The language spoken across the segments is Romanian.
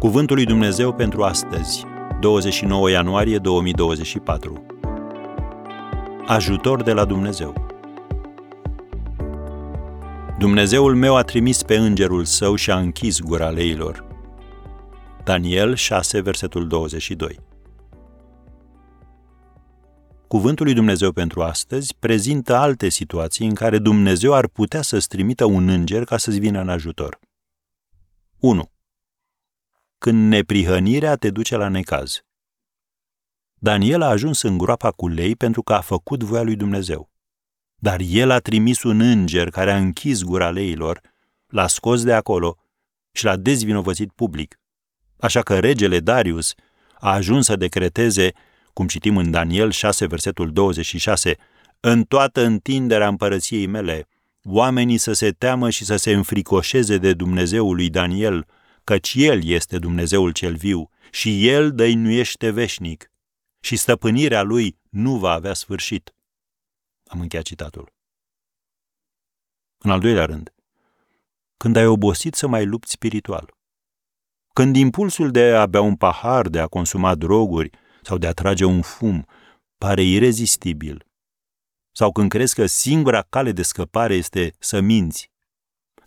Cuvântul lui Dumnezeu pentru astăzi, 29 ianuarie 2024. Ajutor de la Dumnezeu. Dumnezeul meu a trimis pe îngerul său și a închis gura leilor. Daniel 6, versetul 22. Cuvântul lui Dumnezeu pentru astăzi prezintă alte situații în care Dumnezeu ar putea să-ți trimită un înger ca să-ți vină în ajutor. 1 când neprihănirea te duce la necaz. Daniel a ajuns în groapa cu lei pentru că a făcut voia lui Dumnezeu. Dar el a trimis un înger care a închis gura leilor, l-a scos de acolo și l-a dezvinovățit public. Așa că regele Darius a ajuns să decreteze, cum citim în Daniel 6, versetul 26, în toată întinderea împărăției mele, oamenii să se teamă și să se înfricoșeze de Dumnezeul lui Daniel, căci El este Dumnezeul cel viu și El dăinuiește veșnic și stăpânirea Lui nu va avea sfârșit. Am încheiat citatul. În al doilea rând, când ai obosit să mai lupți spiritual, când impulsul de a bea un pahar, de a consuma droguri sau de a trage un fum pare irezistibil, sau când crezi că singura cale de scăpare este să minți,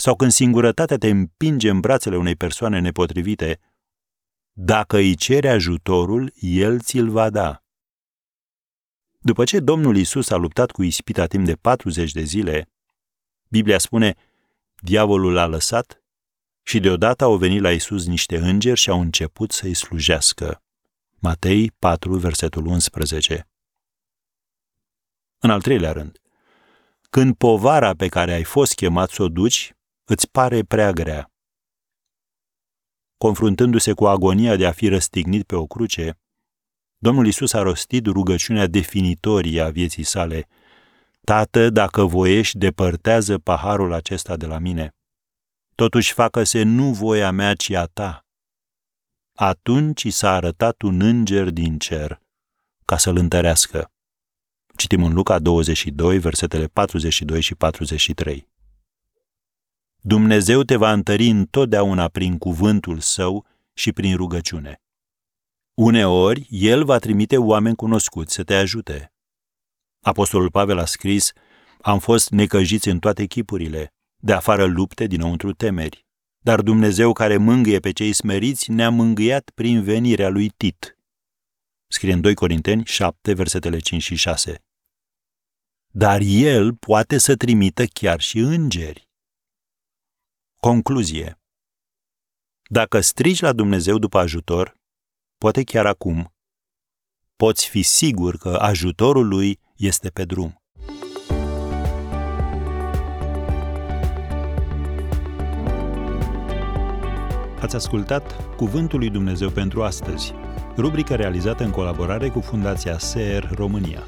sau când singurătatea te împinge în brațele unei persoane nepotrivite, dacă îi cere ajutorul, El ți-l va da. După ce Domnul Isus a luptat cu ispita timp de 40 de zile, Biblia spune, diavolul l-a lăsat și deodată au venit la Isus niște îngeri și au început să-i slujească. Matei 4, versetul 11. În al treilea rând, când povara pe care ai fost chemat să o duci îți pare prea grea. Confruntându-se cu agonia de a fi răstignit pe o cruce, Domnul Isus a rostit rugăciunea definitorie a vieții sale. Tată, dacă voiești, depărtează paharul acesta de la mine. Totuși facă-se nu voia mea, ci a ta. Atunci i s-a arătat un înger din cer ca să-l întărească. Citim în Luca 22, versetele 42 și 43. Dumnezeu te va întări întotdeauna prin cuvântul său și prin rugăciune. Uneori, El va trimite oameni cunoscuți să te ajute. Apostolul Pavel a scris, am fost necăjiți în toate chipurile, de afară lupte, dinăuntru temeri. Dar Dumnezeu care mângâie pe cei smeriți ne-a mângâiat prin venirea lui Tit. Scrie în 2 Corinteni 7, versetele 5 și 6. Dar El poate să trimită chiar și îngeri. Concluzie. Dacă strigi la Dumnezeu după ajutor, poate chiar acum, poți fi sigur că ajutorul lui este pe drum. Ați ascultat Cuvântul lui Dumnezeu pentru astăzi, rubrica realizată în colaborare cu Fundația SER România.